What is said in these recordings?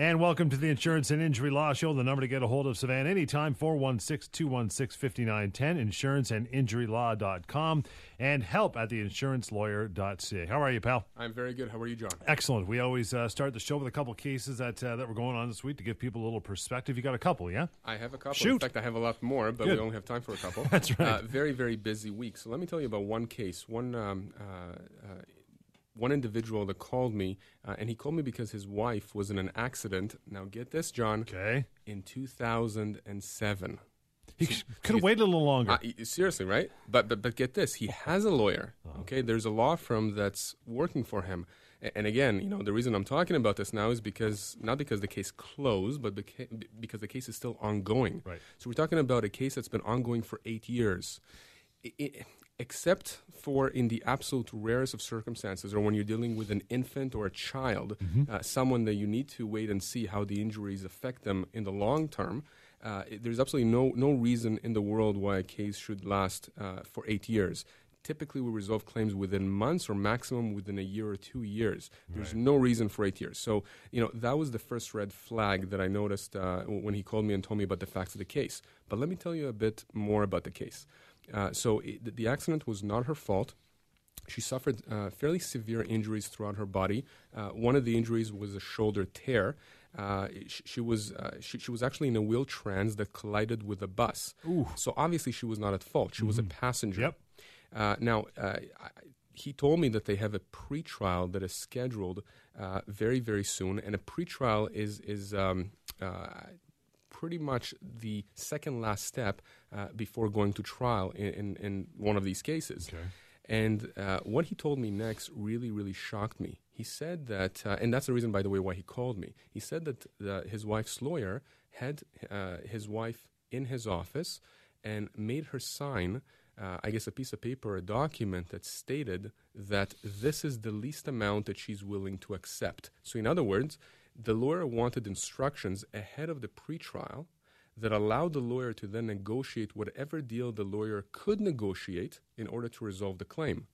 And welcome to the Insurance and Injury Law Show. The number to get a hold of Savan anytime, 416 216 5910, insuranceandinjurylaw.com, and help at theinsurancelawyer.ca. How are you, pal? I'm very good. How are you, John? Excellent. We always uh, start the show with a couple cases that uh, that were going on this week to give people a little perspective. You got a couple, yeah? I have a couple. Shoot. In fact, I have a lot more, but Good. we only have time for a couple. That's right. Uh, very, very busy week. So let me tell you about one case. One um, uh, uh, one individual that called me, uh, and he called me because his wife was in an accident. Now, get this, John. Okay. In 2007. He could have waited a little longer. Uh, seriously, right? But, but but get this, he has a lawyer. Okay, there's a law firm that's working for him. A- And again, you know, the reason I'm talking about this now is because not because the case closed, but beca- because the case is still ongoing. Right. So we're talking about a case that's been ongoing for eight years. I- I- except for in the absolute rarest of circumstances, or when you're dealing with an infant or a child, uh, someone that you need to wait and see how the injuries affect them in the long term. Uh, it- there's absolutely no no reason in the world why a case should last uh, for eight years. Typically, we resolve claims within months or maximum within a year or two years. There's no reason for eight years. So, you know, that was the first red flag that I noticed uh, when he called me and told me about the facts of the case. But let me tell you a bit more about the case. Uh, so, it, the- accident was not her fault. She suffered uh, fairly severe injuries throughout her body. Uh, one of the injuries was a shoulder tear. Uh, she, she was uh, she, she was actually in a Wheel-Trans that collided with a bus. So obviously she was not at fault. She was a passenger. Yep. Uh, now uh, I, he told me that they have a pretrial that is scheduled uh, very very soon, and a pretrial is is um, uh, pretty much the second last step uh, before going to trial in, in, in one of these cases. Okay. And uh, what he told me next really, really shocked me. He said that, uh, and that's the reason, by the way, why he called me. He said that uh, his wife's lawyer had uh, his wife in his office and made her sign, uh, I guess, a piece of paper, a document that stated that this is the least amount that she's willing to accept. So, in other words, the lawyer wanted instructions ahead of the pretrial that allowed the lawyer to then negotiate whatever deal the lawyer could negotiate in order to resolve the claim.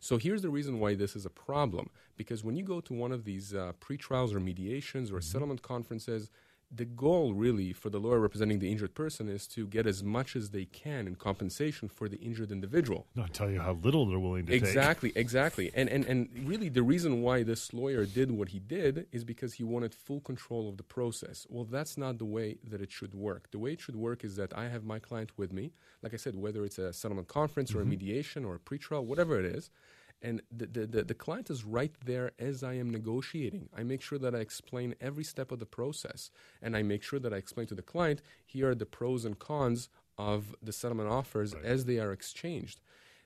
So here's the reason why this is a problem. Because when you go to one of these uh, pre-trials or mediations or settlement conferences, the goal really for the lawyer representing the injured person is to get as much as they can in compensation for the injured individual. Not tell you how little they're willing to take. Exactly, exactly. And, and, and really, the reason why this lawyer did what he did is because he wanted full control of the process. Well, that's not the way that it should work. The way it should work is that I have my client with me, like I said, whether it's a settlement conference or a mm-hmm. mediation or a pretrial, whatever it is. And the, the, the, the client is right there as I am negotiating. I make sure that I explain every step of the process. And I make sure that I explain to the client here are the pros and cons of the settlement offers as they are exchanged.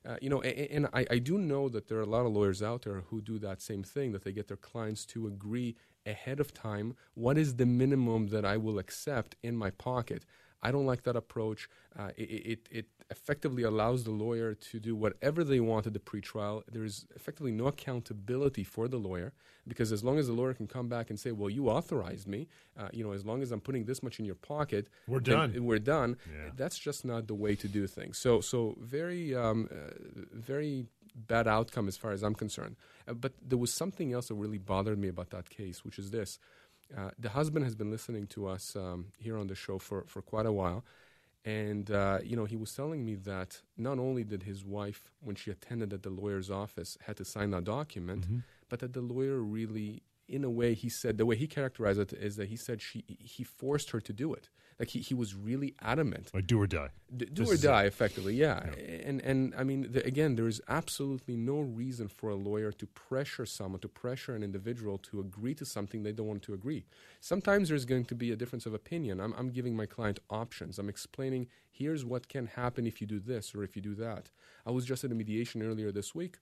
Uh, you know, and, and I, I do know that there are a lot of lawyers out there who do that same thing, that they get their clients to agree ahead of time what is the minimum that I will accept in my pocket. I don't like that approach. Uh, it, it, it effectively allows the lawyer to do whatever they want at the pretrial. There is effectively no accountability for the lawyer because as long as the lawyer can come back and say, "Well, you authorized me," uh, you know, as long as I'm putting this much in your pocket, We're done. We're done. Yeah. That's just not the way to do things. So, so very, um, uh, very bad outcome as far as I'm concerned. Uh, but there was something else that really bothered me about that case, which is this: uh, the husband has been listening to us um, here on the show for for quite a while. And uh, you know, he was telling me that not only did his wife, when she attended at the lawyer's office, had to sign that document, but that the lawyer really, in a way, he said the way he characterized it is that he said she he forced her to do it. Like he, he was really adamant. Like do or die. D- do This or die, effectively, yeah. And and I mean, the, again, there is absolutely no reason for a lawyer to pressure someone, to pressure an individual to agree to something they don't want to agree. Sometimes there's going to be a difference of opinion. I'm, I'm giving my client options. I'm explaining here's what can happen if you do this or if you do that. I was just at a mediation earlier this week.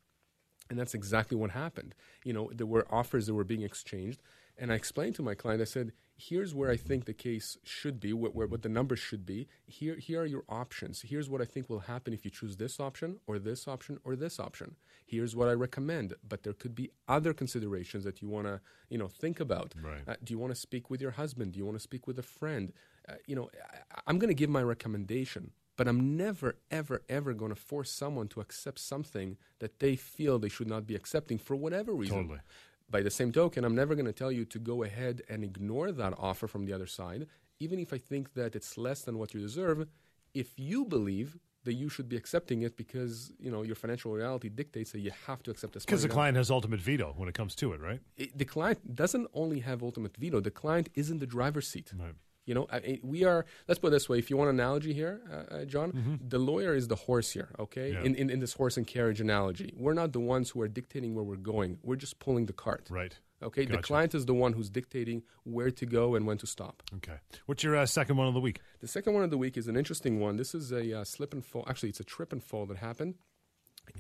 And that's exactly what happened. You know, there were offers that were being exchanged, and I explained to my client. I said, "Here's where I think the case should be, what, where, what the numbers should be. Here, here are your options. Here's what I think will happen if you choose this option, or this option, or this option. Here's what I recommend. But there could be other considerations that you want to, you know, think about. Right. Uh, do you want to speak with your husband? Do you want to speak with a friend? Uh, you know, I, I'm going to give my recommendation, but I'm never, ever, ever going to force someone to accept something that they feel they should not be accepting for whatever reason. Totally. By the same token, I'm never going to tell you to go ahead and ignore that offer from the other side, even if I think that it's less than what you deserve. If you believe that you should be accepting it because you know your financial reality dictates that you have to accept this. Because the client has ultimate veto when it comes to it, right? It, the client doesn't only have ultimate veto; the client is in the driver's seat. Right. You know, I, we are. Let's put it this way: if you want an analogy here, uh, uh, John, mm-hmm. the lawyer is the horse here. Okay, yeah. in, in in this horse and carriage analogy, we're not the ones who are dictating where we're going. We're just pulling the cart. Right. Okay, gotcha. the client is the one who's dictating where to go and when to stop. Okay. What's your uh, second one of the week? The second one of the week is an interesting one. This is a uh, slip and fall. Actually, it's a trip and fall that happened.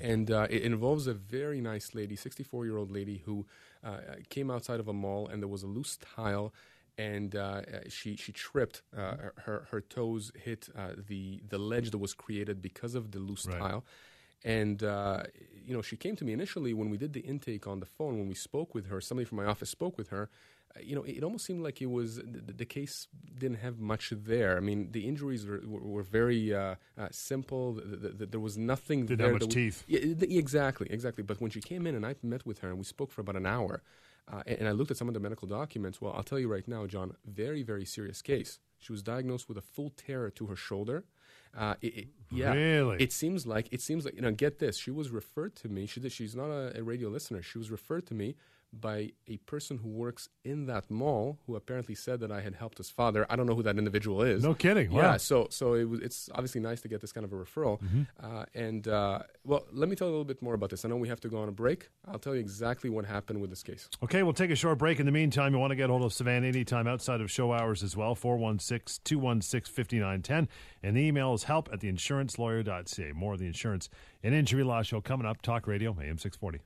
And uh, it involves a very nice lady, 64 year old lady, who uh, came outside of a mall and there was a loose tile and uh, she she tripped. Uh, her her toes hit uh, the the ledge that was created because of the loose right. tile. And uh, you know, she came to me initially when we did the intake on the phone. When we spoke with her, somebody from my office spoke with her. Uh, you know, it, it, almost seemed like it was the, the, case didn't have much there. I mean, the injuries were, were, were very uh, simple. The, the, there was nothing didn't there. Have much teeth. Yeah, exactly, exactly. But when she came in and I met with her and we spoke for about an hour. Uh, and I looked at some of the medical documents. Well, I'll tell you right now, John, very, very serious case. She was diagnosed with a full tear to her shoulder. Uh, it, it, yeah, really? It seems like it seems like you know. Get this, she was referred to me. She did, she's not a, a radio listener. She was referred to me by a person who works in that mall who apparently said that I had helped his father. I don't know who that individual is. No kidding. Wow. Yeah. So so it was, it's obviously nice to get this kind of a referral. Mm-hmm. Uh, and uh, well, let me tell you a little bit more about this. I know we have to go on a break. I'll tell you exactly what happened with this case. Okay, we'll take a short break. In the meantime, you want to get hold of Savan anytime outside of show hours as well. 416 216 5910. And the email is help at theinsurancelawyer.ca. More of the insurance and injury law show coming up. Talk Radio, AM 640.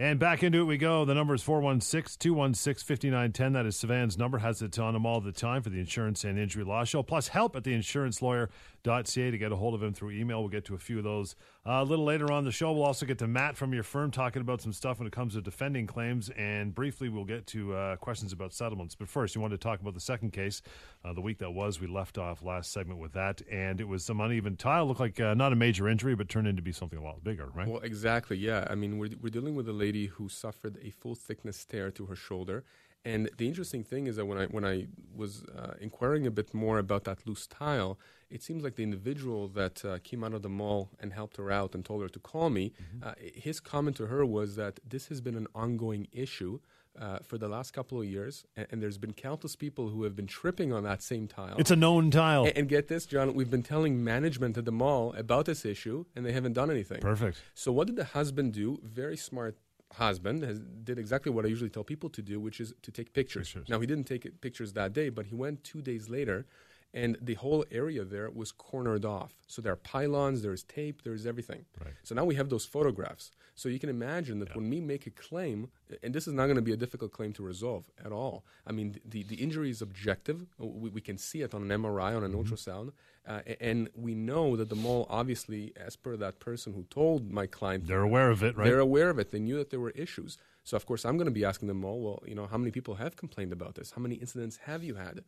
And back into it we go. The number is 416 216 5910. That is Savan's number. Has it on him all the time for the insurance and injury law show. Plus, help at the insurancelawyer.ca to get a hold of him through email. We'll get to a few of those uh, a little later on the show. We'll also get to Matt from your firm talking about some stuff when it comes to defending claims. And briefly, we'll get to uh, questions about settlements. But first, you wanted to talk about the second case, uh, the week that was. We left off last segment with that. And it was some uneven tile. Looked like uh, not a major injury, but turned into be something a lot bigger, right? Well, exactly. Yeah. I mean, we're, we're dealing with a lady who suffered a full thickness tear to her shoulder. And the interesting thing is that when I when I was uh, inquiring a bit more about that loose tile, it seems like the individual that uh, came out of the mall and helped her out and told her to call me, mm-hmm. uh, his comment to her was that this has been an ongoing issue. Uh, for the last couple of years, and, and, there's been countless people who have been tripping on that same tile. It's a known tile. And, and, get this, John, we've been telling management at the mall about this issue, and they haven't done anything. Perfect. So what did the husband do? Very smart husband has, did exactly what I usually tell people to do, which is to take pictures. pictures. Now, he didn't take pictures that day, but he went two days later, and the whole area there was cornered off. So there are pylons, there's tape, there's everything. Right. So now we have those photographs. So you can imagine that yeah. when we make a claim, and this is not going to be a difficult claim to resolve at all. I mean, the, the injury is objective. We, we can see it on an MRI, on an mm-hmm. ultrasound. Uh, and we know that the mall, obviously, as per that person who told my client, they're aware of it, right? They're aware of it. They knew that there were issues. So, of course, I'm going to be asking the mall, well, you know, how many people have complained about this? How many incidents have you had?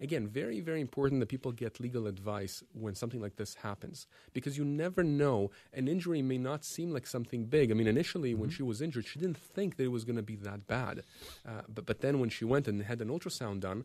Again, very, very important that people get legal advice when something like this happens because you never know. An injury may not seem like something big. I mean, initially, mm-hmm. when she was injured, she didn't think that it was going to be that bad. Uh, but, but then when she went and had an ultrasound done,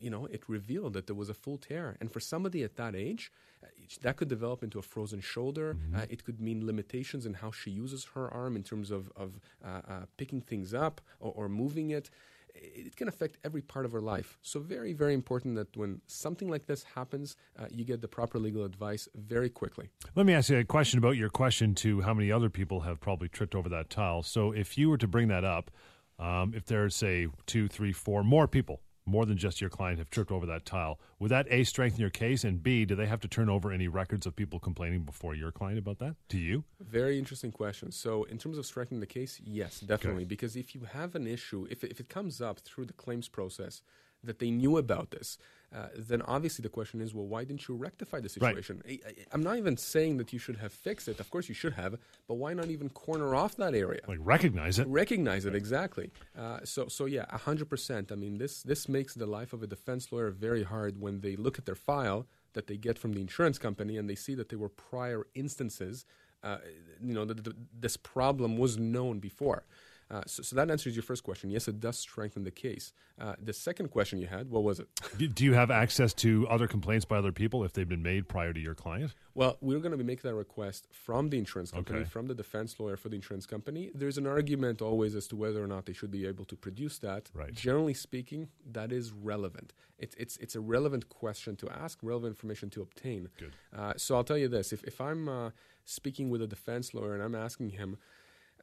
you know, it revealed that there was a full tear. And for somebody at that age, uh, that could develop into a frozen shoulder. Mm-hmm. Uh, it could mean limitations in how she uses her arm in terms of, of uh, uh, picking things up or, or moving it it can affect every part of her life. So, very, very important that when something like this happens, uh, you get the proper legal advice very quickly. Let me ask you a question about your question to how many other people have probably tripped over that tile. So, if you were to bring that up, um, if there's, say, two, three, four more people more than just your client have tripped over that tile. Would that A, strengthen your case? And B, do they have to turn over any records of people complaining before your client about that to you? Very interesting question. So, in terms of strengthening the case, yes, definitely. Okay. Because if you have an issue, if, if it comes up through the claims process, that they knew about this, uh, then obviously the question is, well, why didn't you rectify the situation? Right. I, am not even saying that you should have fixed it. Of course, you should have, but why not even corner off that area? Like recognize it. Recognize it exactly. Uh, so, so yeah, hundred percent. I mean, this this makes the life of a defense lawyer very hard when they look at their file that they get from the insurance company and they see that there were prior instances. Uh, you know, the, the, this problem was known before. Uh, so, so that answers your first question. Yes, it does strengthen the case. Uh, the second question you had, what was it? Do- you have access to other complaints by other people if they've been made prior to your client? Well, we're going to be making that request from the insurance company, Okay. from the defense lawyer for the insurance company. There's an argument always as to whether or not they should be able to produce that. Right. Generally speaking, that is relevant. It's, it's, it's a relevant question to ask, relevant information to obtain. Good. Uh, so I'll tell you this: if, if I'm uh, speaking with a defense lawyer and I'm asking him,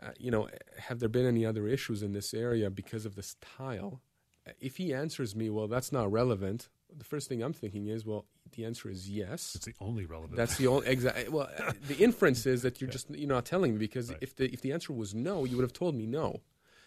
uh, you know, have there been any other issues in this area because of this tile? Uh, If he answers me, well, that's not relevant. The first thing I'm thinking is, well, the answer is yes. It's the only relevant. That's the only exact. Well, uh, the inference is that you're just you're not telling me because Right. if the if the answer was no, you would have told me no.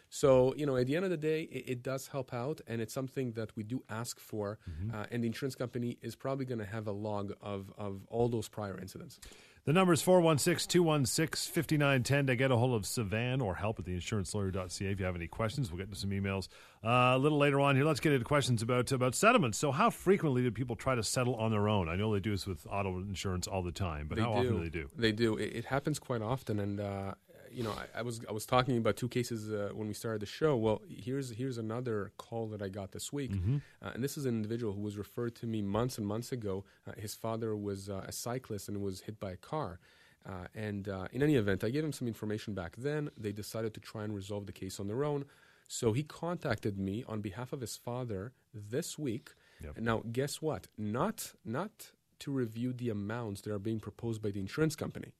So you know, at the end of the day, it, it does help out, and it's something that we do ask for. Mm-hmm. Uh, and the insurance company is probably going to have a log of of all those prior incidents. The number is 416 216 5910 to get a hold of Savan or help at theinsurancelawyer.ca if you have any questions. We'll get to some emails uh, a little later on here. Let's get into questions about, about settlements. So, how frequently do people try to settle on their own? I know they do this with auto insurance all the time, but They how often do they do? They do. It, it happens quite often, and uh, you know, I, I was I was talking about two cases uh, when we started the show. Well, here's here's another call that I got this week, Mm-hmm. uh, and this is an individual who was referred to me months and months ago. Uh, his father was uh, a cyclist and was hit by a car. Uh, and uh, in any event, I gave him some information back then. They decided to try and resolve the case on their own. So he contacted me on behalf of his father this week. Yep. Now, guess what? Not not to review the amounts that are being proposed by the insurance company.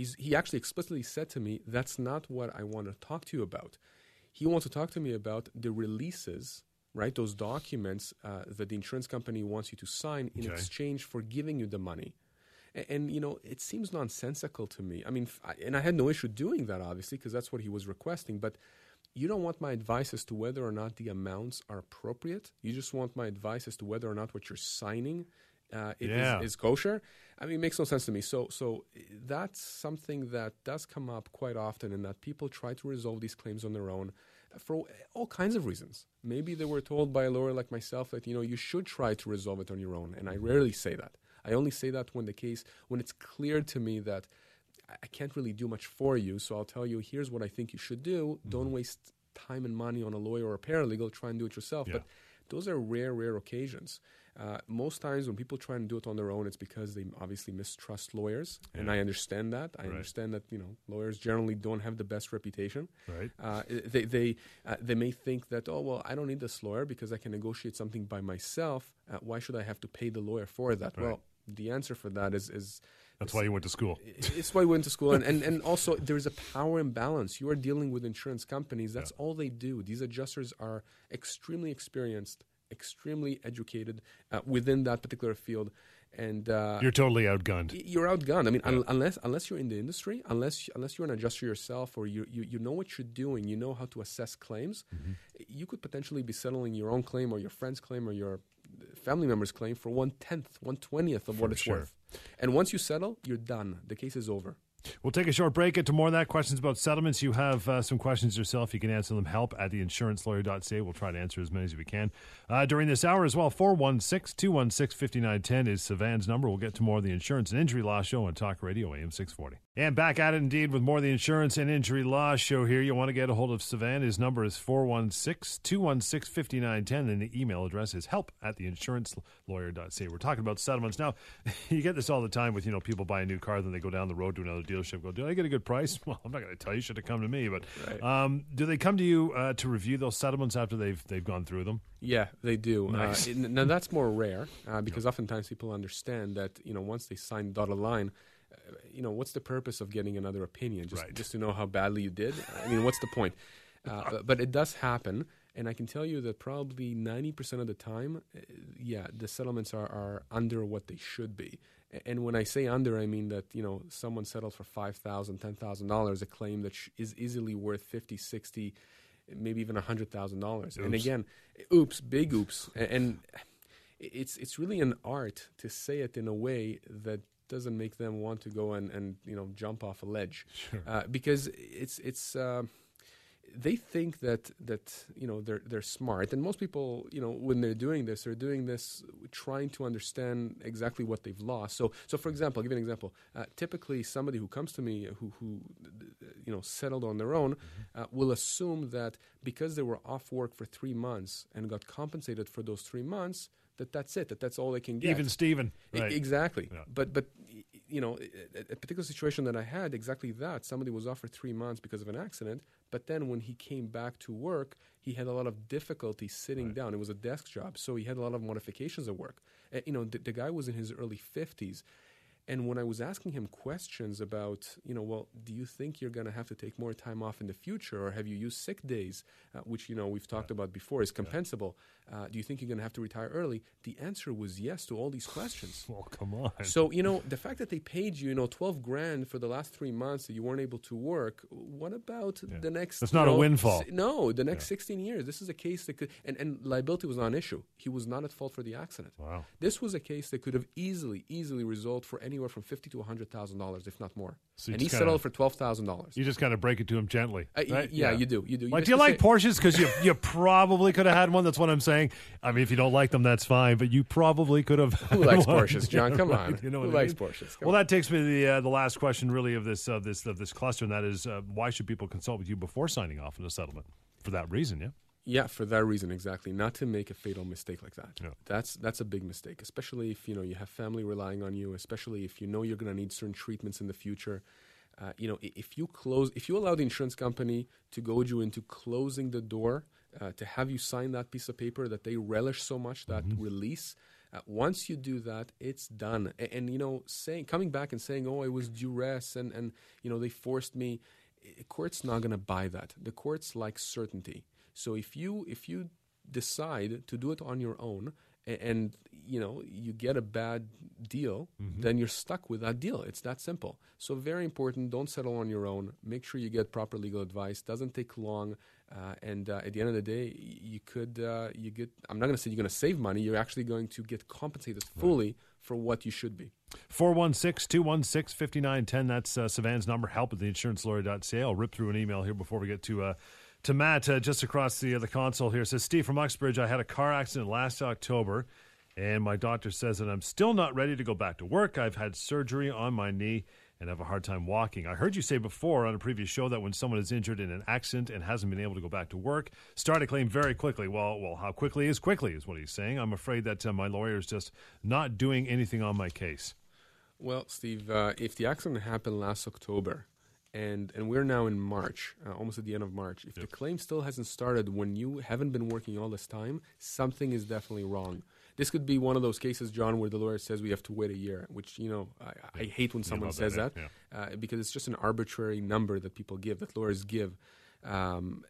He's, he actually explicitly said to me, "That's not what I want to talk to you about." He wants to talk to me about the releases, right? Those documents uh, that the insurance company wants you to sign in Okay. exchange for giving you the money. A- And, you know, it seems nonsensical to me. I mean, f- I- and I had no issue doing that, obviously, because that's what he was requesting. But you don't want my advice as to whether or not the amounts are appropriate. You just want my advice as to whether or not what you're signing uh, i- is, Yeah. is kosher. I mean, it makes no sense to me. So, so that's something that does come up quite often, and that people try to resolve these claims on their own for all kinds of reasons. Maybe they were told by a lawyer like myself that you know you should try to resolve it on your own, and I rarely say that. I only say that when the case when it's clear to me that I- I can't really do much for you. So I'll tell you, here's what I think you should do. Mm-hmm. Don't waste time and money on a lawyer or a paralegal. Try and do it yourself. Yeah. But those are rare, rare occasions. Uh, most times when people try and do it on their own, it's because they obviously mistrust lawyers, and I understand that. I Right. understand that you know lawyers generally don't have the best reputation. Right. Uh, they they uh, they may think that oh well I don't need this lawyer because I can negotiate something by myself. Uh, why should I have to pay the lawyer for that? Right. Well, the answer for that is is That's why you went to school. it's why we went to school, and, and, and also there's a power imbalance. You are dealing with insurance companies. That's all they do. These adjusters are extremely experienced, extremely educated uh, within that particular field, and uh, You're totally outgunned. you're outgunned. I mean, un- unless unless you're in the industry, unless unless you're an adjuster yourself, or you, you you know what you're doing, you know how to assess claims, Mm-hmm. you could potentially be settling your own claim or your friend's claim or your family member's claim for one tenth, one twentieth of what it's sure. worth. And once you settle, you're done. The case is over. We'll take a short break. Get to more of that. Questions about settlements. You have uh, some questions yourself. You can answer them. Help at theinsurancelawyer.ca. We'll try to answer as many as we can uh, during this hour as well. 416 216 5910 is Savan's number. We'll get to more of the insurance and injury law show on Talk Radio AM 640. And back at it indeed with more of the insurance and injury law show here. You want to get a hold of Savan. His number is 416 216 5910 and the email address is help at theinsurancelawyer.ca. We're talking about settlements. Now, you get this all the time with, you know, people buy a new car, then they go down the road to another dealership, go, did I get a good price? Well, I'm not going to tell you. You should have come to me. But Right. um, do they come to you uh, to review those settlements after they've they've gone through them? Yeah, they do. Nice. Uh, now that's more rare uh, because oftentimes people understand that you know once they sign the dotted line, uh, you know what's the purpose of getting another opinion just Right. just to know how badly you did. I mean, what's the point? Uh, but- it does happen, and I can tell you that probably ninety percent of the time, uh, yeah, the settlements are, are under what they should be. And when I say under, I mean that you know someone settled for five thousand, ten thousand dollars, $10,000, a claim that sh- is easily worth fifty, sixty, maybe even hundred thousand dollars. And again, oops, big oops, and it's it's really an art to say it in a way that doesn't make them want to go and, and you know jump off a ledge Sure. uh, because it's it's uh, they think that that you know they're they're smart, and most people, you know, when they're doing this, they're doing this trying to understand exactly what they've lost. So, so for example, I'll give you an example. Uh, typically, somebody who comes to me who who you know settled on their own uh, will assume that because they were off work for three months and got compensated for those three months, that that's it, that that's all they can get. Even Steven. E- Right. Exactly. Yeah. But but you know, a, a particular situation that I had exactly that. Somebody was off for three months because of an accident, but then when he came back to work, he had a lot of difficulty sitting down. It was a desk job, so he had a lot of modifications at work. Uh, you know, the, the guy was in his early fifties. And when I was asking him questions about, you know, well, do you think you're going to have to take more time off in the future, or have you used sick days, uh, which you know we've talked about before is compensable? Uh, do you think you're going to have to retire early? The answer was yes to all these questions. Well, come on. So you know the fact that they paid you, you know, twelve grand for the last three months that you weren't able to work. What about the next? That's not a windfall. s- No, the next sixteen years. This is a case that could, and, and liability was not an issue. He was not at fault for the accident. Wow. This was a case that could have easily, easily resolved for anywhere from fifty to hundred thousand dollars, if not more. So and he kinda- settled for twelve thousand dollars. You just kind of break it to him gently. Uh, right? yeah, you do. You do. Like, just do you like say- Porsches? Because you you probably could have had one. That's what I'm saying. I mean, if you don't like them, that's fine. But you probably could have. Who likes Porsches, John? Yeah, Come on. You know Who likes mean? Porsches? Come Well, that takes me to the uh, the last question, really, of this of this of this cluster, and that is, uh, why should people consult with you before signing off on a settlement? For that reason, yeah. Yeah, for that reason exactly. Not to make a fatal mistake like that. Yeah. That's that's a big mistake, especially if you know you have family relying on you, especially if you know you're going to need certain treatments in the future. Uh, you know, if you close, if you allow the insurance company to goad you into closing the door, uh, to have you sign that piece of paper that they relish so much, that release. Uh, once you do that, it's done. And, and you know, saying coming back and saying, "Oh, it was duress," and and you know they forced me. i- Court's not going to buy that. The courts like certainty. So if you if you decide to do it on your own a- and you know you get a bad deal, then you're stuck with that deal. It's that simple. So very important. Don't settle on your own. Make sure you get proper legal advice. Doesn't take long. Uh, and uh, at the end of the day, you could uh, you get. I'm not going to say you're going to save money. You're actually going to get compensated fully for what you should be. 416 216 5910. That's uh, Savan's number. Help at the theinsurancelawyer.ca. I'll rip through an email here before we get to uh, to Matt uh, just across the, uh, the console here. Says, Steve from Uxbridge, I had a car accident last October, and my doctor says that I'm still not ready to go back to work. I've had surgery on my knee and have a hard time walking. I heard you say before on a previous show that when someone is injured in an accident and hasn't been able to go back to work, start a claim very quickly. Well, well, how quickly is quickly is what he's saying. I'm afraid that uh, my lawyer is just not doing anything on my case. Well, Steve, uh, if the accident happened last October, and and we're now in March, uh, almost at the end of March, if the claim still hasn't started when you haven't been working all this time, something is definitely wrong. This could be one of those cases, John, where the lawyer says we have to wait a year, which you know I, I hate when someone says that, that, yeah. uh, because it's just an arbitrary number that people give, that lawyers give. Um,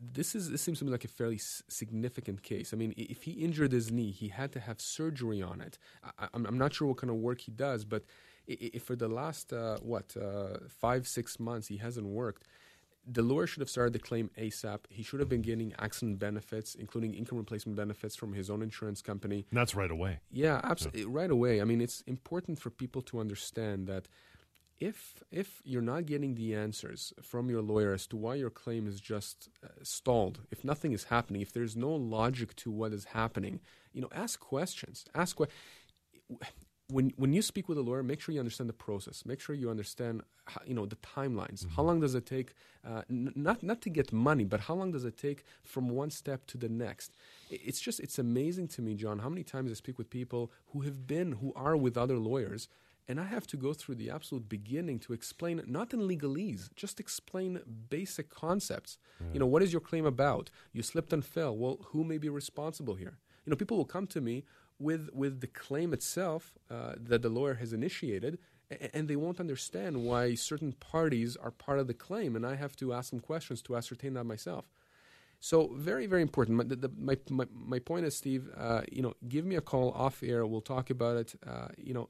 this is this seems to me like a fairly s- significant case. I mean, if he injured his knee, he had to have surgery on it. I, I'm, I'm not sure what kind of work he does, but if for the last uh, what uh, five six months he hasn't worked, the lawyer should have started the claim ASAP. He should have been getting accident benefits, including income replacement benefits from his own insurance company. And that's right away. Yeah, absolutely. Right away. I mean, it's important for people to understand that if if you're not getting the answers from your lawyer as to why your claim is just uh, stalled, if nothing is happening, if there's no logic to what is happening, you know, ask questions. Ask que- when when you speak with a lawyer, make sure you understand the process. Make sure you understand, how, you know, the timelines. How long does it take? Uh, n- not not to get money, but how long does it take from one step to the next? It's just it's amazing to me, John, how many times I speak with people who have been, who are with other lawyers, and I have to go through the absolute beginning to explain, not in legalese, just explain basic concepts. You know, what is your claim about? You slipped and fell. Well, who may be responsible here? You know, people will come to me with with the claim itself uh, that the lawyer has initiated, and they won't understand why certain parties are part of the claim, and I have to ask them questions to ascertain that myself. So very, very important. My, the, my, my, my point is, Steve, uh, you know, give me a call off air. We'll talk about it. Uh, you know,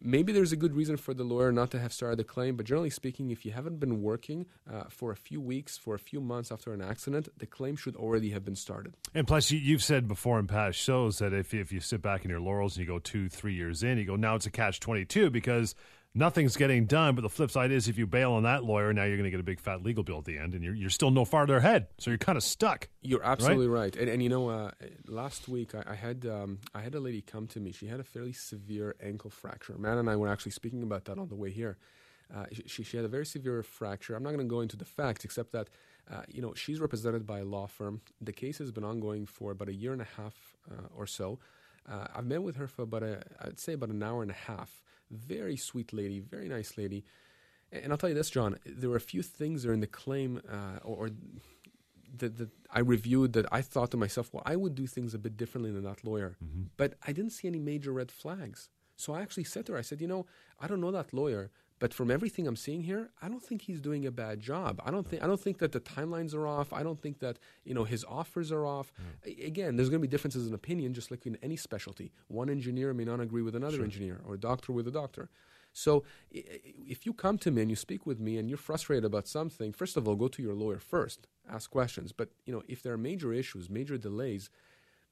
maybe there's a good reason for the lawyer not to have started the claim, but generally speaking, if you haven't been working uh, for a few weeks, for a few months after an accident, the claim should already have been started. And plus, you, you've said before in past shows that if, if you sit back in your laurels and you go two, three years in, you go, now it's a catch 22 because nothing's getting done. But the flip side is, if you bail on that lawyer, now you're going to get a big fat legal bill at the end, and you're, you're still no farther ahead. So you're kind of stuck. You're absolutely right. And, and you know, uh, last week I, I had um, I had a lady come to me. She had a fairly severe ankle fracture. Matt and I were actually speaking about that on the way here. Uh, she, she had a very severe fracture. I'm not going to go into the facts, except that uh, you know she's represented by a law firm. The case has been ongoing for about a year and a half uh, or so. Uh, I've met with her for about a, I'd say about an hour and a half. Very sweet lady, very nice lady. And I'll tell you this, John. There were a few things there in the claim, uh, or, or that, that I reviewed that I thought to myself, well, I would do things a bit differently than that lawyer. Mm-hmm. But I didn't see any major red flags. So I actually said to her, I said, you know, I don't know that lawyer, but from everything I'm seeing here, I don't think he's doing a bad job. I don't think I don't think that the timelines are off. I don't think that you know his offers are off. Mm. Again, there's going to be differences in opinion, just like in any specialty. One engineer may not agree with another sure. engineer, or a doctor with a doctor. So if you come to me and you speak with me and you're frustrated about something, first of all, go to your lawyer first, ask questions. But you know, if there are major issues, major delays,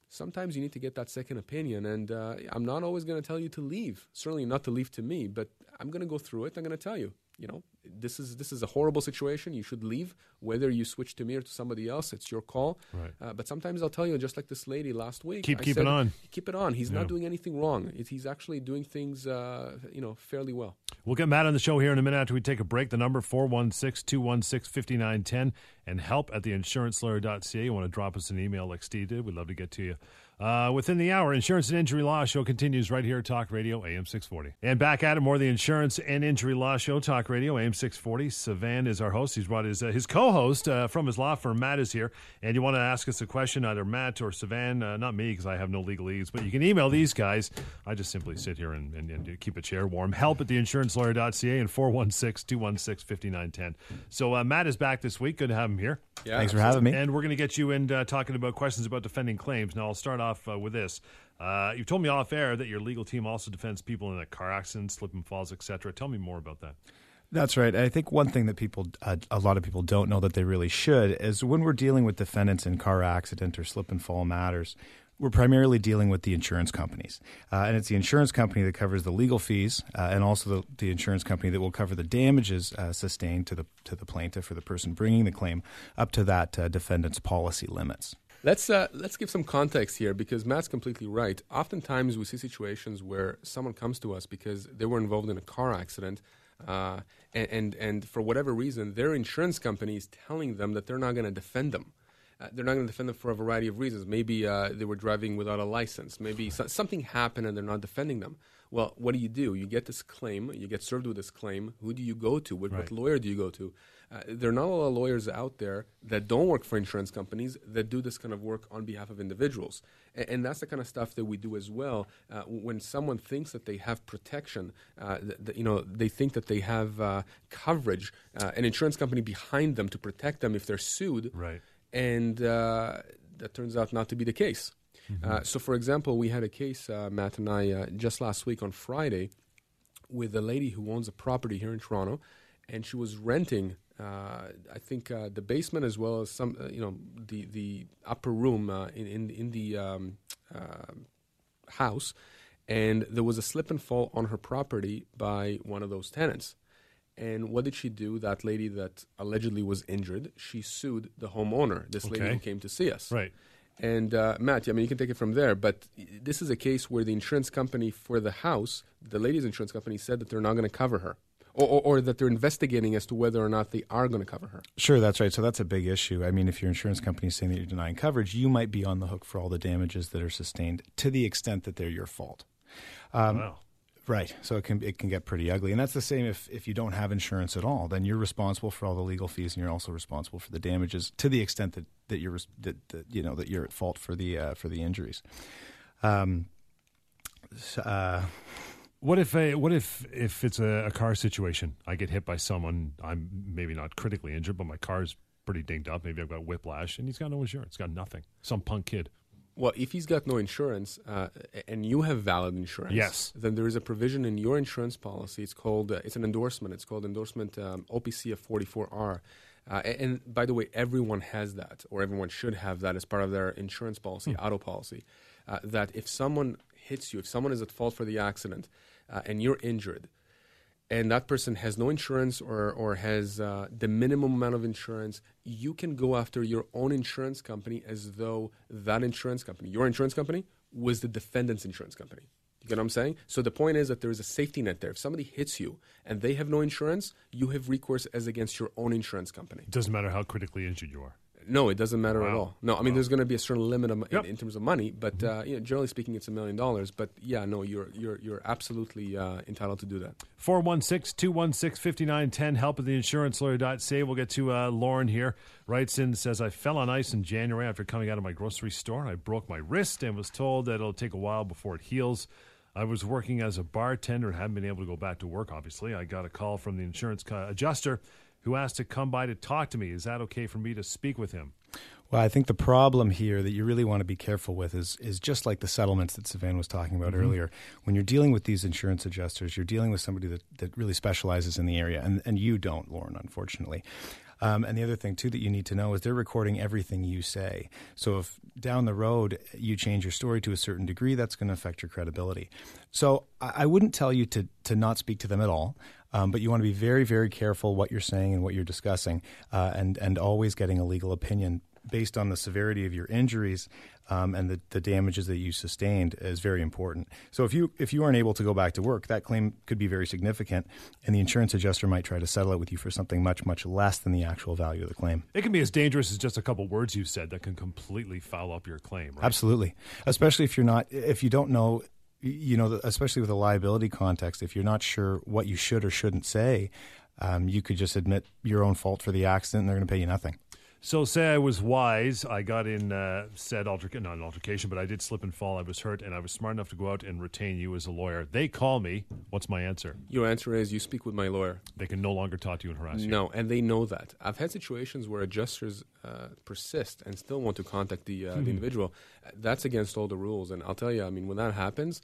sometimes you need to get that second opinion. And uh, I'm not always going to tell you to leave. Certainly not to leave to me, but I'm going to go through it. I'm going to tell you you know, this is this is a horrible situation. You should leave. Whether you switch to me or to somebody else, it's your call. Right. Uh, but sometimes I'll tell you, just like this lady last week. Keep keep it on. Keep it on. He's yeah. not doing anything wrong. he's actually doing things, uh, you know, fairly well. We'll get Matt on the show here in a minute after we take a break. The number 416-216-5910 and help at theinsurancelawyer.ca. You want to drop us an email like Steve did. We'd love to get to you. Uh, within the hour, Insurance and Injury Law Show continues right here at Talk Radio AM 640. And back at it, more the Insurance and Injury Law Show, Talk Radio AM 640. Savan is our host. He's brought his, uh, his co host uh, from his law firm, Matt, is here. And you want to ask us a question, either Matt or Savan, uh, not me because I have no legal legalese, but you can email these guys. I just simply sit here and, and, and keep a chair warm. Help at theinsurancelawyer.ca and 416 216 5910. So uh, Matt is back this week. Good to have him here. Yeah, Thanks for having me. And we're going to get you in uh, talking about questions about defending claims. Now, I'll start off uh, with this. Uh, you've told me off air that your legal team also defends people in a car accident, slip and falls, etc. Tell me more about that. That's right. I think one thing that people, uh, a lot of people don't know that they really should, is when we're dealing with defendants in car accident or slip and fall matters, we're primarily dealing with the insurance companies. Uh, and it's the insurance company that covers the legal fees uh, and also the, the, insurance company that will cover the damages uh, sustained to the, to the plaintiff or the person bringing the claim up to that uh, defendant's policy limits. Let's uh, let's give some context here because Matt's completely right. Oftentimes we see situations where someone comes to us because they were involved in a car accident, uh, and, and, and for whatever reason, their insurance company is telling them that they're not going to defend them. Uh, they're not going to defend them for a variety of reasons. Maybe uh, they were driving without a license. Maybe so- something happened and they're not defending them. Well, what do you do? You get this claim, you get served with this claim. Who do you go to? What, right. what lawyer do you go to? Uh, there are not a lot of lawyers out there that don't work for insurance companies that do this kind of work on behalf of individuals. And, and that's the kind of stuff that we do as well. Uh, when someone thinks that they have protection, uh, th- th- you know, they think that they have uh, coverage, uh, an insurance company behind them to protect them if they're sued. Right and uh, that turns out not to be the case. Mm-hmm. Uh, so, for example, we had a case, uh, Matt and I, uh, just last week on Friday, with a lady who owns a property here in Toronto, and she was renting. Uh, I think uh, the basement as well as some, you know, the the upper room in in in the um, house, and there was a slip and fall on her property by one of those tenants. And what did she do? That lady that allegedly was injured, she sued the homeowner, this okay. lady who came to see us. Right. And uh, Matt, I mean, you can take it from there, but this is a case where the insurance company for the house, the lady's insurance company, said that they're not going to cover her. Or, or, or, that they're investigating as to whether or not they are going to cover her. Sure, that's right. So that's a big issue. I mean, if your insurance company is saying that you're denying coverage, you might be on the hook for all the damages that are sustained to the extent that they're your fault. Um, wow. Right. So it can it can get pretty ugly, and that's the same if if you don't have insurance at all. Then you're responsible for all the legal fees, and you're also responsible for the damages to the extent that, that you're that, that you know that you're at fault for the uh, for the injuries. Um, uh, what if a, what if if it's a, a, car situation? I get hit by someone. I'm maybe not critically injured, but my car's pretty dinged up. Maybe I've got whiplash, and he's got no insurance. Got nothing. Some punk kid. Well, if he's got no insurance uh, and you have valid insurance, yes. then there is a provision in your insurance policy. It's called uh, it's an endorsement. It's called endorsement um, OPCF 44R. Uh, and, and, by the way, everyone has that, or everyone should have that as part of their insurance policy, hmm. auto policy. Uh, that if someone hits you, if someone is at fault for the accident, uh, and you're injured, and that person has no insurance or, or has uh, the minimum amount of insurance, you can go after your own insurance company as though that insurance company, your insurance company, was the defendant's insurance company. You get what I'm saying? So the point is that there is a safety net there. If somebody hits you and they have no insurance, you have recourse as against your own insurance company. It doesn't matter how critically injured you are. No, it doesn't matter at all. No, I mean, Wow. there's going to be a certain limit of, Yep. in, in terms of money, but uh, you know, generally speaking, it's a million dollars. But yeah, no, you're you're you're absolutely uh, entitled to do that. 416 216 5910. Help at the insurancelawyer.ca. We'll get to uh, Lauren here. Writes in, says, I fell on ice in January after coming out of my grocery store. I broke my wrist and was told that it'll take a while before it heals. I was working as a bartender and haven't been able to go back to work, obviously. I got a call from the insurance co- adjuster who asked to come by to talk to me. Is that okay for me to speak with him? Well, I think the problem here that you really want to be careful with is is just like the settlements that Savan was talking about earlier. When you're dealing with these insurance adjusters, you're dealing with somebody that, that really specializes in the area, and, and you don't, Lauren, unfortunately. Um, and the other thing too that you need to know is they're recording everything you say. So if down the road you change your story to a certain degree, that's going to affect your credibility. So I, I wouldn't tell you to to not speak to them at all. Um, but you want to be very, very careful what you're saying and what you're discussing, uh, and and always getting a legal opinion based on the severity of your injuries um, and the, the damages that you sustained is very important. So if you if you aren't able to go back to work, that claim could be very significant, and the insurance adjuster might try to settle it with you for something much much less than the actual value of the claim. It can be as dangerous as just a couple words you've said that can completely foul up your claim, right? Absolutely, especially if you're not if you don't know. You know, especially with a liability context, if you're not sure what you should or shouldn't say, um, you could just admit your own fault for the accident, and they're going to pay you nothing. So say I was wise. I got in uh, said altercation, not an altercation, but I did slip and fall. I was hurt, and I was smart enough to go out and retain you as a lawyer. They call me. What's my answer? Your answer is you speak with my lawyer. They can no longer talk to you and harass you. No, and they know that. I've had situations where adjusters uh, persist and still want to contact the, uh, the individual. Uh, That's against all the rules. And I'll tell you, I mean, when that happens,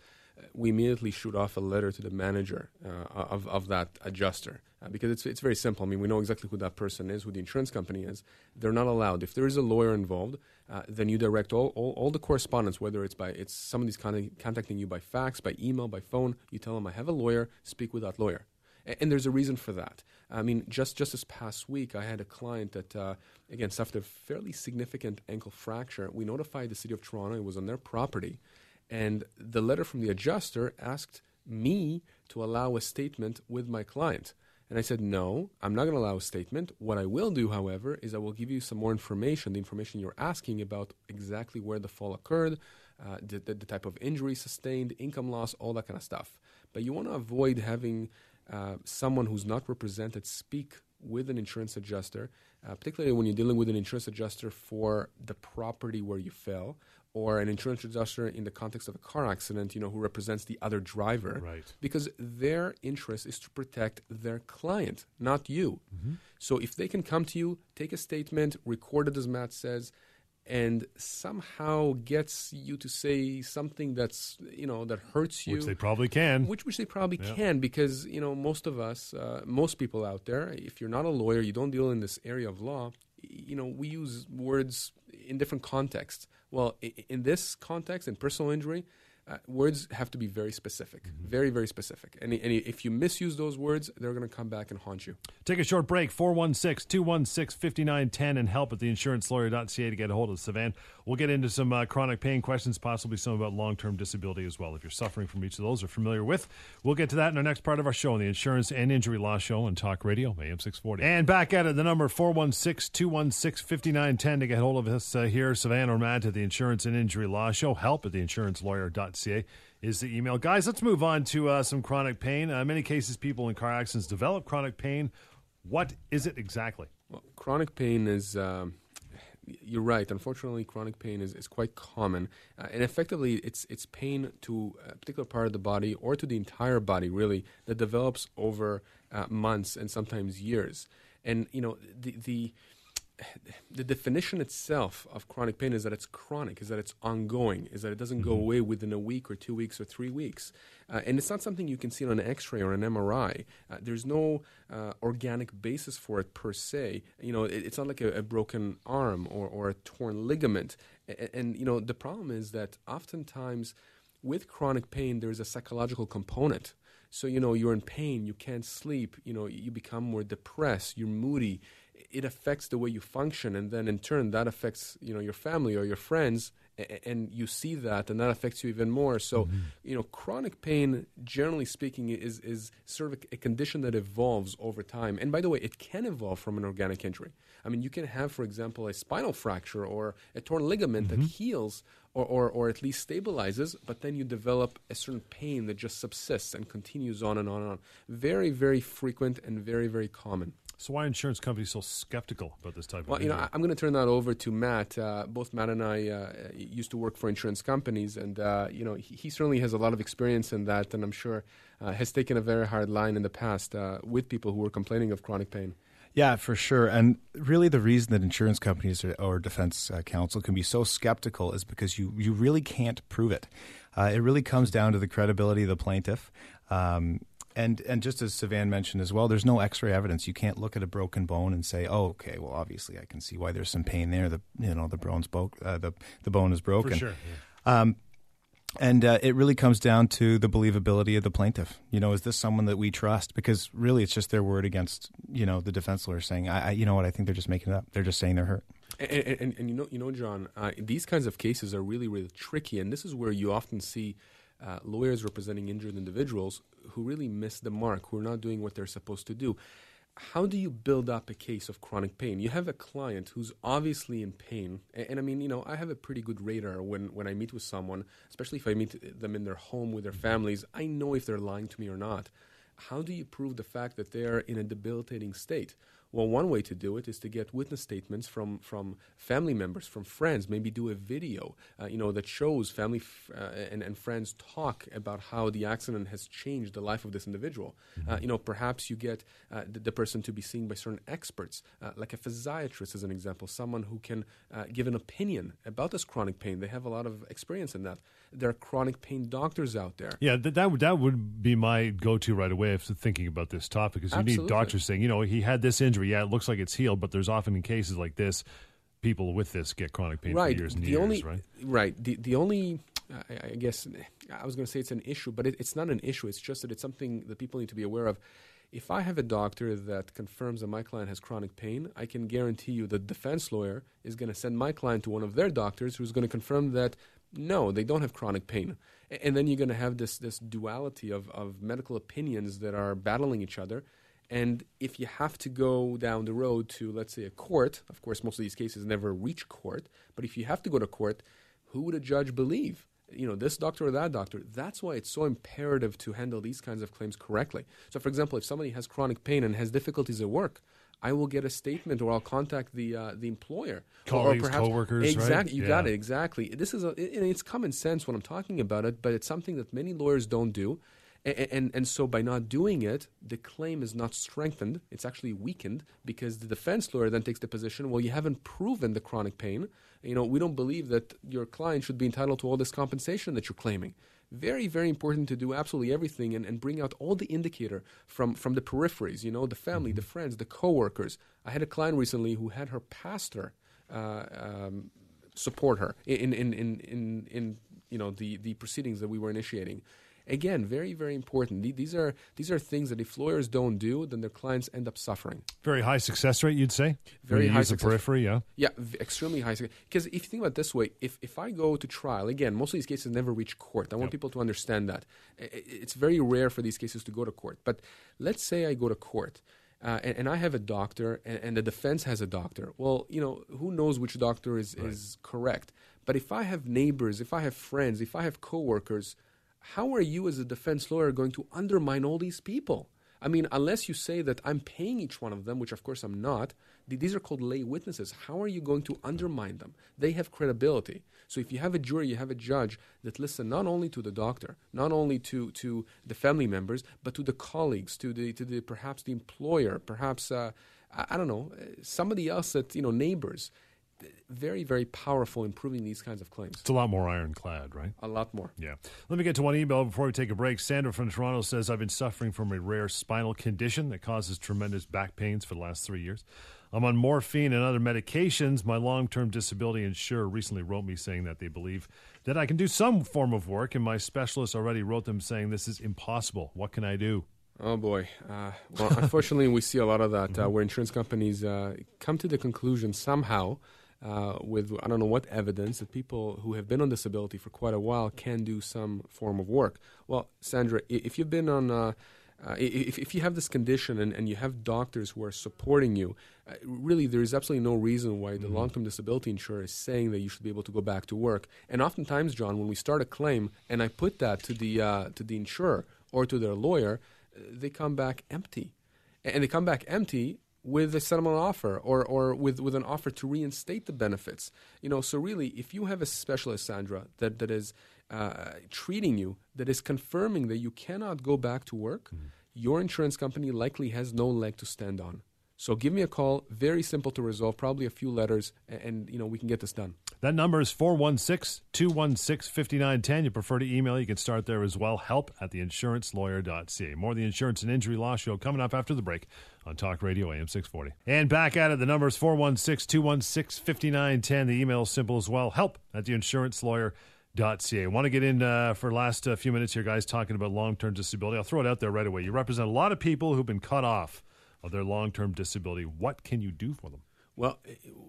we immediately shoot off a letter to the manager uh, of, of that adjuster uh, because it's, it's very simple. I mean, we know exactly who that person is, who the insurance company is. They're not allowed. If there is a lawyer involved, uh, then you direct all, all, all the correspondence, whether it's by it's somebody's con- contacting you by fax, by email, by phone. You tell them, I have a lawyer, speak with that lawyer. A- And there's a reason for that. I mean, just just this past week, I had a client that, uh, again, suffered a fairly significant ankle fracture. We notified the city of Toronto; it was on their property, and the letter from the adjuster asked me to allow a statement with my client. And I said, no, I'm not going to allow a statement. What I will do, however, is I will give you some more information, the information you're asking about exactly where the fall occurred, uh, the, the, the type of injury sustained, income loss, all that kind of stuff. But you want to avoid having uh, someone who's not represented speak with an insurance adjuster, uh, particularly when you're dealing with an insurance adjuster for the property where you fell, or an insurance adjuster in the context of a car accident, you know, who represents the other driver, Right. because their interest is to protect their client, not you. So if they can come to you, take a statement, record it as Matt says, and somehow gets you to say something that's you know that hurts you, Which they probably can. which which they probably Yeah. can because you know most of us, uh, most people out there, if you're not a lawyer, you don't deal in this area of law. You know, we use words in different contexts. Well, in this context, in personal injury, uh, words have to be very specific, Mm-hmm. very very specific. And, and if you misuse those words, they're going to come back and haunt you. Take a short break. 416 216 5910 and help at the insurancelawyer.ca to get a hold of Savan. We'll get into some uh, chronic pain questions, possibly some about long term disability as well. If you're suffering from each of those or familiar with, we'll get to that in our next part of our show on the Insurance and Injury Law Show on Talk Radio, AM 640. And back at it, the number 416 216 5910 to get a hold of us uh, here. Savan or Matt at the Insurance and Injury Law Show. Help at the insurancelawyer.ca is the email. Guys, let's move on to uh, some chronic pain. Uh, many cases, people in car accidents develop chronic pain. What is it exactly? Well, chronic pain is. Um, you're right. Unfortunately, chronic pain is, is quite common, uh, and effectively, it's it's pain to a particular part of the body or to the entire body, really, that develops over uh, months and sometimes years. And you know, the the the definition itself of chronic pain is that it's chronic, is that it's ongoing, is that it doesn't go away within a week or two weeks or three weeks. Uh, and it's not something you can see on an x ray or an MRI. Uh, there's no uh, organic basis for it per se. You know, it, it's not like a, a broken arm or, or a torn ligament. And, and, you know, the problem is that oftentimes with chronic pain, there's a psychological component. So, you know, you're in pain, you can't sleep, you know, you become more depressed, you're moody. It affects the way you function, and then in turn, that affects, you know, your family or your friends, and you see that, and that affects you even more. So, mm-hmm. you know, chronic pain, generally speaking, is is sort of a condition that evolves over time. And by the way, it can evolve from an organic injury. I mean, you can have, for example, a spinal fracture or a torn ligament mm-hmm. that heals or, or, or at least stabilizes, but then you develop a certain pain that just subsists and continues on and on and on. Very, very frequent and very, very common. So why insurance companies so skeptical about this type well, of? Well, you know, I'm going to turn that over to Matt. Uh, both Matt and I uh, used to work for insurance companies, and uh, you know, he, he, certainly has a lot of experience in that, and I'm sure uh, has taken a very hard line in the past uh, with people who were complaining of chronic pain. Yeah, for sure. And really, the reason that insurance companies or, or defense uh, counsel can be so skeptical is because you, you really can't prove it. Uh, it really comes down to the credibility of the plaintiff. Um, and and just as Savan mentioned as well, there's no X-ray evidence. You can't look at a broken bone and say, "Oh, okay, well, obviously, I can see why there's some pain there. The you know the bone's broke, uh, the the bone is broken." For sure. Yeah. Um, and uh, it really comes down to the believability of the plaintiff. You know, is this someone that we trust? Because really, it's just their word against you know the defense lawyer saying, I, I you know what, I think they're just making it up. They're just saying they're hurt. And, and, and you know, you know, John, uh, these kinds of cases are really, really tricky, and this is where you often see uh, lawyers representing injured individuals who really miss the mark, who are not doing what they're supposed to do how do you build up a case of chronic pain? You have a client who's obviously in pain, and, and, I mean, you know, I have a pretty good radar when, when I meet with someone, especially if I meet them in their home with their families. I know if they're lying to me or not. How do you prove the fact that they're in a debilitating state? Well, one way to do it is to get witness statements from, from family members, from friends. Maybe do a video, uh, you know, that shows family f- uh, and, and friends talk about how the accident has changed the life of this individual. Mm-hmm. Uh, you know, perhaps you get uh, the, the, person to be seen by certain experts, uh, like a physiatrist, as an example, someone who can uh, give an opinion about this chronic pain. They have a lot of experience in that. There are chronic pain doctors out there. Yeah, that that would, that would be my go-to right away if thinking about this topic, because you Absolutely. need doctors saying, you know, he had this injury yeah, it looks like it's healed, but there's often in cases like this, people with this get chronic pain right. for years and the years, only, right? Right. The the only I, I guess I was going to say it's an issue, but it, it's not an issue. It's just that it's something that people need to be aware of. If I have a doctor that confirms that my client has chronic pain, I can guarantee you the defense lawyer is going to send my client to one of their doctors who's going to confirm that no, they don't have chronic pain. And then you're going to have this, this duality of, of medical opinions that are battling each other. And if you have to go down the road to, let's say, a court, of course, most of these cases never reach court, but if you have to go to court, who would a judge believe? You know, this doctor or that doctor. That's why it's so imperative to handle these kinds of claims correctly. So, for example, if somebody has chronic pain and has difficulties at work, I will get a statement or I'll contact the uh, the employer colleagues, or perhaps, coworkers. Exactly, right? you yeah. got it exactly. This is a, it, it's common sense when I'm talking about it, but it's something that many lawyers don't do. And, and, and, so by not doing it, the claim is not strengthened. It's actually weakened because the defense lawyer then takes the position, well, you haven't proven the chronic pain. You know, we don't believe that your client should be entitled to all this compensation that you're claiming. Very, very important to do absolutely everything and, and bring out all the indicator from, from the peripheries, you know, the family, the friends, the coworkers. I had a client recently who had her pastor uh, um, support her in, in, in, in, in you know, the, the proceedings that we were initiating. Again, very, very important. These are these are things that if lawyers don't do, then their clients end up suffering. Very high success rate, you'd say. Very high success periphery, yeah. Yeah, extremely high. Because if you think about it this way, if if I go to trial, again, most of these cases never reach court. I want yep. people to understand that it's very rare for these cases to go to court. But let's say I go to court. Uh, and, and, I have a doctor, and, and, the defense has a doctor. Well, you know, who knows which doctor is, right. is correct? But if I have neighbors, if I have friends, if I have coworkers how are you as a defense lawyer going to undermine all these people? I mean, unless you say that I'm paying each one of them, which of course I'm not, these are called lay witnesses. How are you going to undermine them? They have credibility. So if you have a jury, you have a judge that listen not only to the doctor, not only to, to the family members, but to the colleagues, to the, to the perhaps the employer, perhaps, uh, I, I don't know, somebody else that, you know, neighbors very, very powerful in proving these kinds of claims. It's a lot more ironclad, right? A lot more. Yeah. Let me get to one email before we take a break. Sandra from Toronto says, I've been suffering from a rare spinal condition that causes tremendous back pains for the last three years. I'm on morphine and other medications. My long term disability insurer recently wrote me saying that they believe that I can do some form of work, and my specialist already wrote them saying this is impossible. What can I do? Oh boy. Uh, well, unfortunately, we see a lot of that uh, where insurance companies uh, come to the conclusion somehow, uh, with I don't know what evidence, that people who have been on disability for quite a while can do some form of work. Well, Sandra, if you've been on uh, uh, if, if you have this condition and, and you have doctors who are supporting you, uh, really there is absolutely no reason why the mm-hmm. long term disability insurer is saying that you should be able to go back to work. And oftentimes, John, when we start a claim and I put that to the, uh, to the insurer or to their lawyer, uh, they come back empty. And they come back empty with a settlement offer or, or with, with an offer to reinstate the benefits. You know, so really, if you have a specialist, Sandra, that, that is uh, treating you, that is confirming that you cannot go back to work, mm-hmm. your insurance company likely has no leg to stand on. So give me a call. Very simple to resolve. Probably a few letters, and, and you know we can get this done. That number is 416-216-5910. You prefer to email, you can start there as well. Help at theinsurancelawyer.ca. More of the Insurance and Injury Law Show coming up after the break on Talk Radio AM 640. And back at it, the number is 416-216-5910. The email is simple as well. Help at theinsurancelawyer.ca. I want to get in uh, for last uh, few minutes here, guys, talking about long-term disability. I'll throw it out there right away. You represent a lot of people who've been cut off their long term disability. What can you do for them? Well,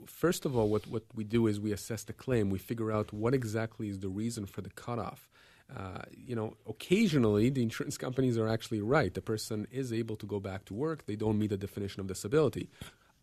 first of all, what, what we do is we assess the claim. We figure out what exactly is the reason for the cutoff. Uh, you know, occasionally the insurance companies are actually right. The person is able to go back to work. They don't meet the definition of disability.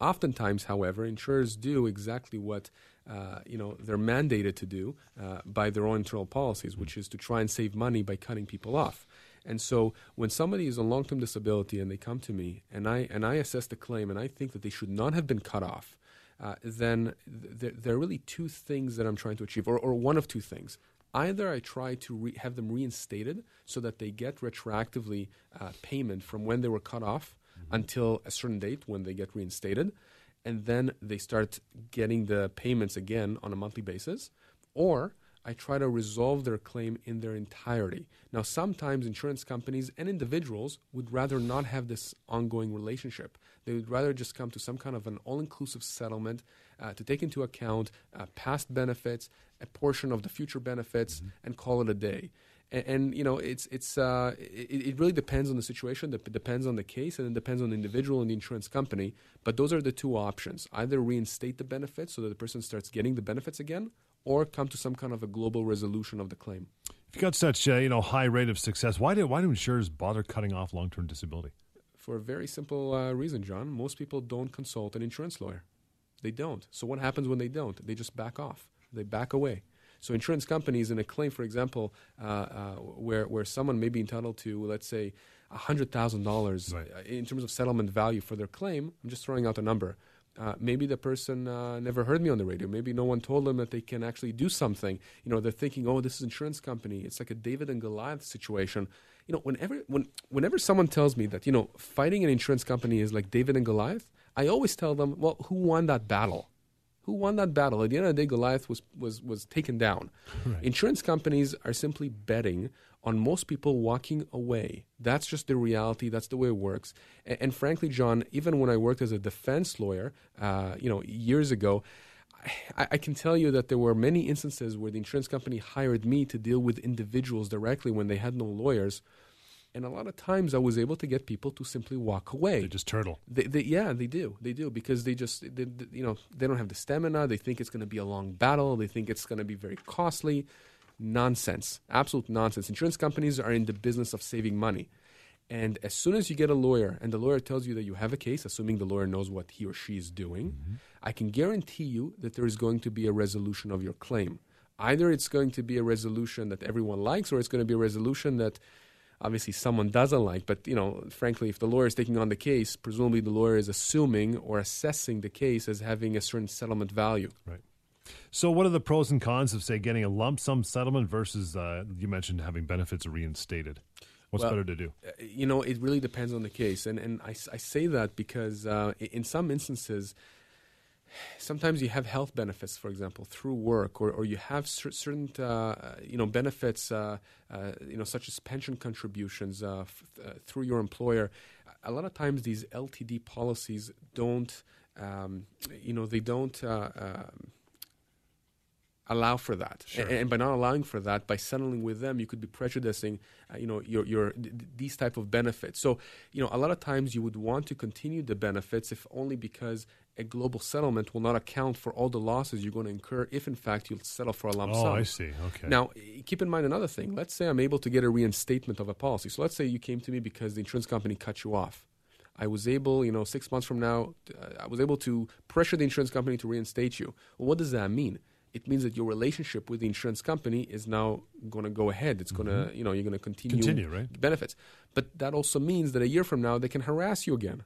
Oftentimes, however, insurers do exactly what uh, you know they're mandated to do uh, by their own internal policies, which is to try and save money by cutting people off. And so when somebody is on long term disability and they come to me and I, and I assess the claim and I think that they should not have been cut off, uh, then th- there are really two things that I'm trying to achieve, or, or one of two things. Either I try to re- have them reinstated so that they get retroactively uh, payment from when they were cut off mm-hmm. until a certain date when they get reinstated, and then they start getting the payments again on a monthly basis, or I try to resolve their claim in their entirety. Now, sometimes insurance companies and individuals would rather not have this ongoing relationship. They would rather just come to some kind of an all inclusive settlement uh, to take into account uh, past benefits, a portion of the future benefits, mm-hmm. and call it a day. And, and, you know, it's it's uh, it, it, really depends on the situation. It depends on the case, and it depends on the individual and the insurance company. But those are the two options: either reinstate the benefits so that the person starts getting the benefits again, or come to some kind of a global resolution of the claim. If you got such a you know high rate of success, why do why do insurers bother cutting off long term disability? For a very simple uh, reason, John. Most people don't consult an insurance lawyer. They don't. So what happens when they don't? They just back off. They back away. So insurance companies in a claim, for example, uh, uh, where where someone may be entitled to, let's say, hundred thousand right. dollars in terms of settlement value for their claim. I'm just throwing out a number. Uh, maybe the person uh, never heard me on the radio. Maybe no one told them that they can actually do something. You know, they're thinking, "Oh, this is insurance company." It's like a David and Goliath situation. You know, whenever when, whenever someone tells me that you know fighting an insurance company is like David and Goliath, I always tell them, "Well, who won that battle? Who won that battle? At the end of the day, Goliath was was was taken down. Right. Insurance companies are simply betting on most people walking away. That's just the reality. That's the way it works. And, and frankly, John, even when I worked as a defense lawyer, uh, you know, years ago, I, I, can tell you that there were many instances where the insurance company hired me to deal with individuals directly when they had no lawyers. And a lot of times I was able to get people to simply walk away. They just turtle. They, they, yeah, they do. They do because they just, they, you know, they don't have the stamina. They think it's going to be a long battle. They think it's going to be very costly. Nonsense. Absolute nonsense. Insurance companies are in the business of saving money. And as soon as you get a lawyer and the lawyer tells you that you have a case, assuming the lawyer knows what he or she is doing, mm-hmm. I can guarantee you that there is going to be a resolution of your claim. Either it's going to be a resolution that everyone likes, or it's going to be a resolution that obviously someone doesn't like. But you know, frankly, if the lawyer is taking on the case, presumably the lawyer is assuming or assessing the case as having a certain settlement value. Right. So, what are the pros and cons of, say, getting a lump sum settlement versus uh, you mentioned having benefits reinstated? What's well, better to do? Uh, you know, it really depends on the case, and and I, I say that because uh, in some instances, sometimes you have health benefits, for example, through work, or, or you have certain uh, you know benefits, uh, uh, you know, such as pension contributions f- through your employer. A lot of times, these LTD policies don't um, you know, they don't. Uh, um, allow for that. Sure. And, and, by not allowing for that, by settling with them, you could be prejudicing, uh, you know, your, your th- these type of benefits. So, you know, a lot of times you would want to continue the benefits if only because a global settlement will not account for all the losses you're going to incur if, in fact, you'll settle for a lump oh, sum. I see. Okay. Now, keep in mind another thing. Let's say I'm able to get a reinstatement of a policy. So let's say you came to me because the insurance company cut you off. I was able, you know, six months from now, uh, I was able to pressure the insurance company to reinstate you. Well, what does that mean? It means that your relationship with the insurance company is now going to go ahead. It's mm-hmm. going to, you know, you're going to continue, continue right? benefits. But that also means that a year from now they can harass you again,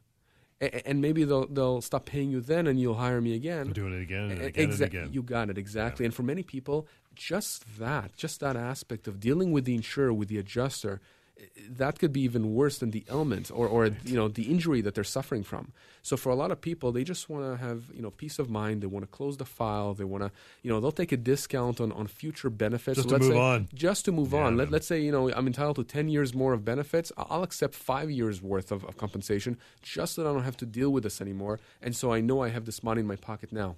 a- and maybe they'll they'll stop paying you then, and you'll hire me again. doing it again and again, Exa- and again. You got it exactly. Yeah. And for many people, just that, just that aspect of dealing with the insurer, with the adjuster, that could be even worse than the ailment or, or you know the injury that they're suffering from. So for a lot of people, they just want to have you know peace of mind. They want to close the file. They want to you know they'll take a discount on, on future benefits. Just so to move say, on. Just to move yeah, on. Let, let's say you know I'm entitled to ten years more of benefits. I'll accept five years worth of, of compensation just so that I don't have to deal with this anymore. And so I know I have this money in my pocket now.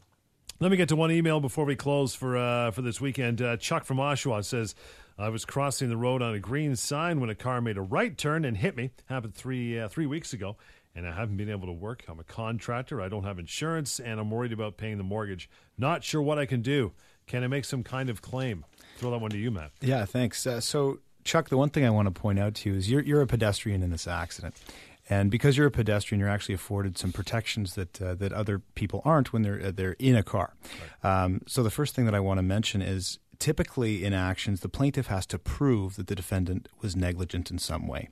Let me get to one email before we close for uh, for this weekend. Uh, Chuck from Oshawa says, "I was crossing the road on a green sign when a car made a right turn and hit me. Happened three uh, three weeks ago, and I haven't been able to work. I'm a contractor. I don't have insurance, and I'm worried about paying the mortgage. Not sure what I can do. Can I make some kind of claim? Throw that one to you, Matt. Yeah, thanks. Uh, so, Chuck, the one thing I want to point out to you is you're you're a pedestrian in this accident. And because you're a pedestrian, you're actually afforded some protections that uh, that other people aren't when they're uh, they're in a car. Right. Um, so the first thing that I want to mention is typically in actions, the plaintiff has to prove that the defendant was negligent in some way.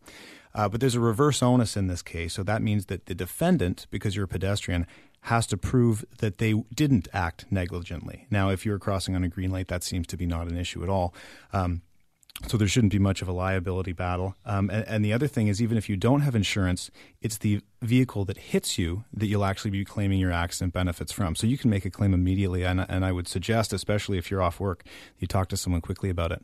Uh, but there's a reverse onus in this case, so that means that the defendant, because you're a pedestrian, has to prove that they didn't act negligently. Now, if you're crossing on a green light, that seems to be not an issue at all. Um, so there shouldn't be much of a liability battle. Um, and, and, the other thing is, even if you don't have insurance, it's the vehicle that hits you that you'll actually be claiming your accident benefits from. So you can make a claim immediately. And, and I would suggest, especially if you're off work, you talk to someone quickly about it.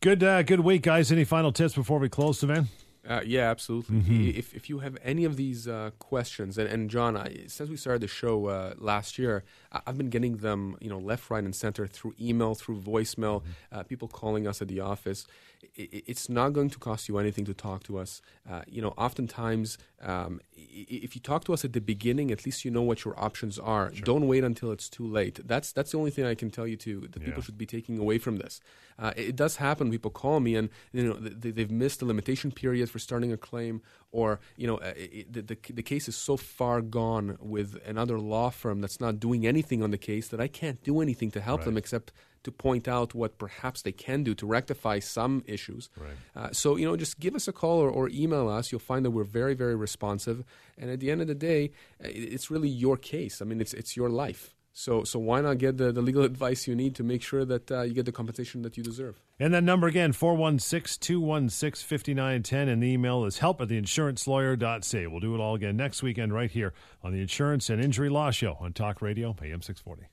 Good, uh, good week, guys. Any final tips before we close, Savan? Uh, yeah, absolutely. Mm-hmm. If if you have any of these uh, questions, and, and John, I, since we started the show uh, last year, I, have been getting them, you know, left, right, and center through email, through voicemail, mm-hmm. Uh, people calling us at the office. It, it's not going to cost you anything to talk to us. Uh, you know, oftentimes, um, if you talk to us at the beginning, at least you know what your options are. Sure. Don't wait until it's too late. That's that's the only thing I can tell you to that yeah. people should be taking away from this. Uh, it does happen. People call me and you know they, have missed the limitation period for starting a claim, or you know it, the, the the case is so far gone with another law firm that's not doing anything on the case that I can't do anything to help right. them except to point out what perhaps they can do to rectify some issues. Right. Uh, so, you know, just give us a call or, or, email us. You'll find that we're very, very responsive. And at the end of the day, it's really your case. I mean, it's, it's your life. So, so why not get the, the legal advice you need to make sure that uh, you get the compensation that you deserve? And that number again, 416 216 5910. And the email is help at theinsurancelawyer.ca. We'll do it all again next weekend right here on the Insurance and Injury Law Show on Talk Radio, AM 640.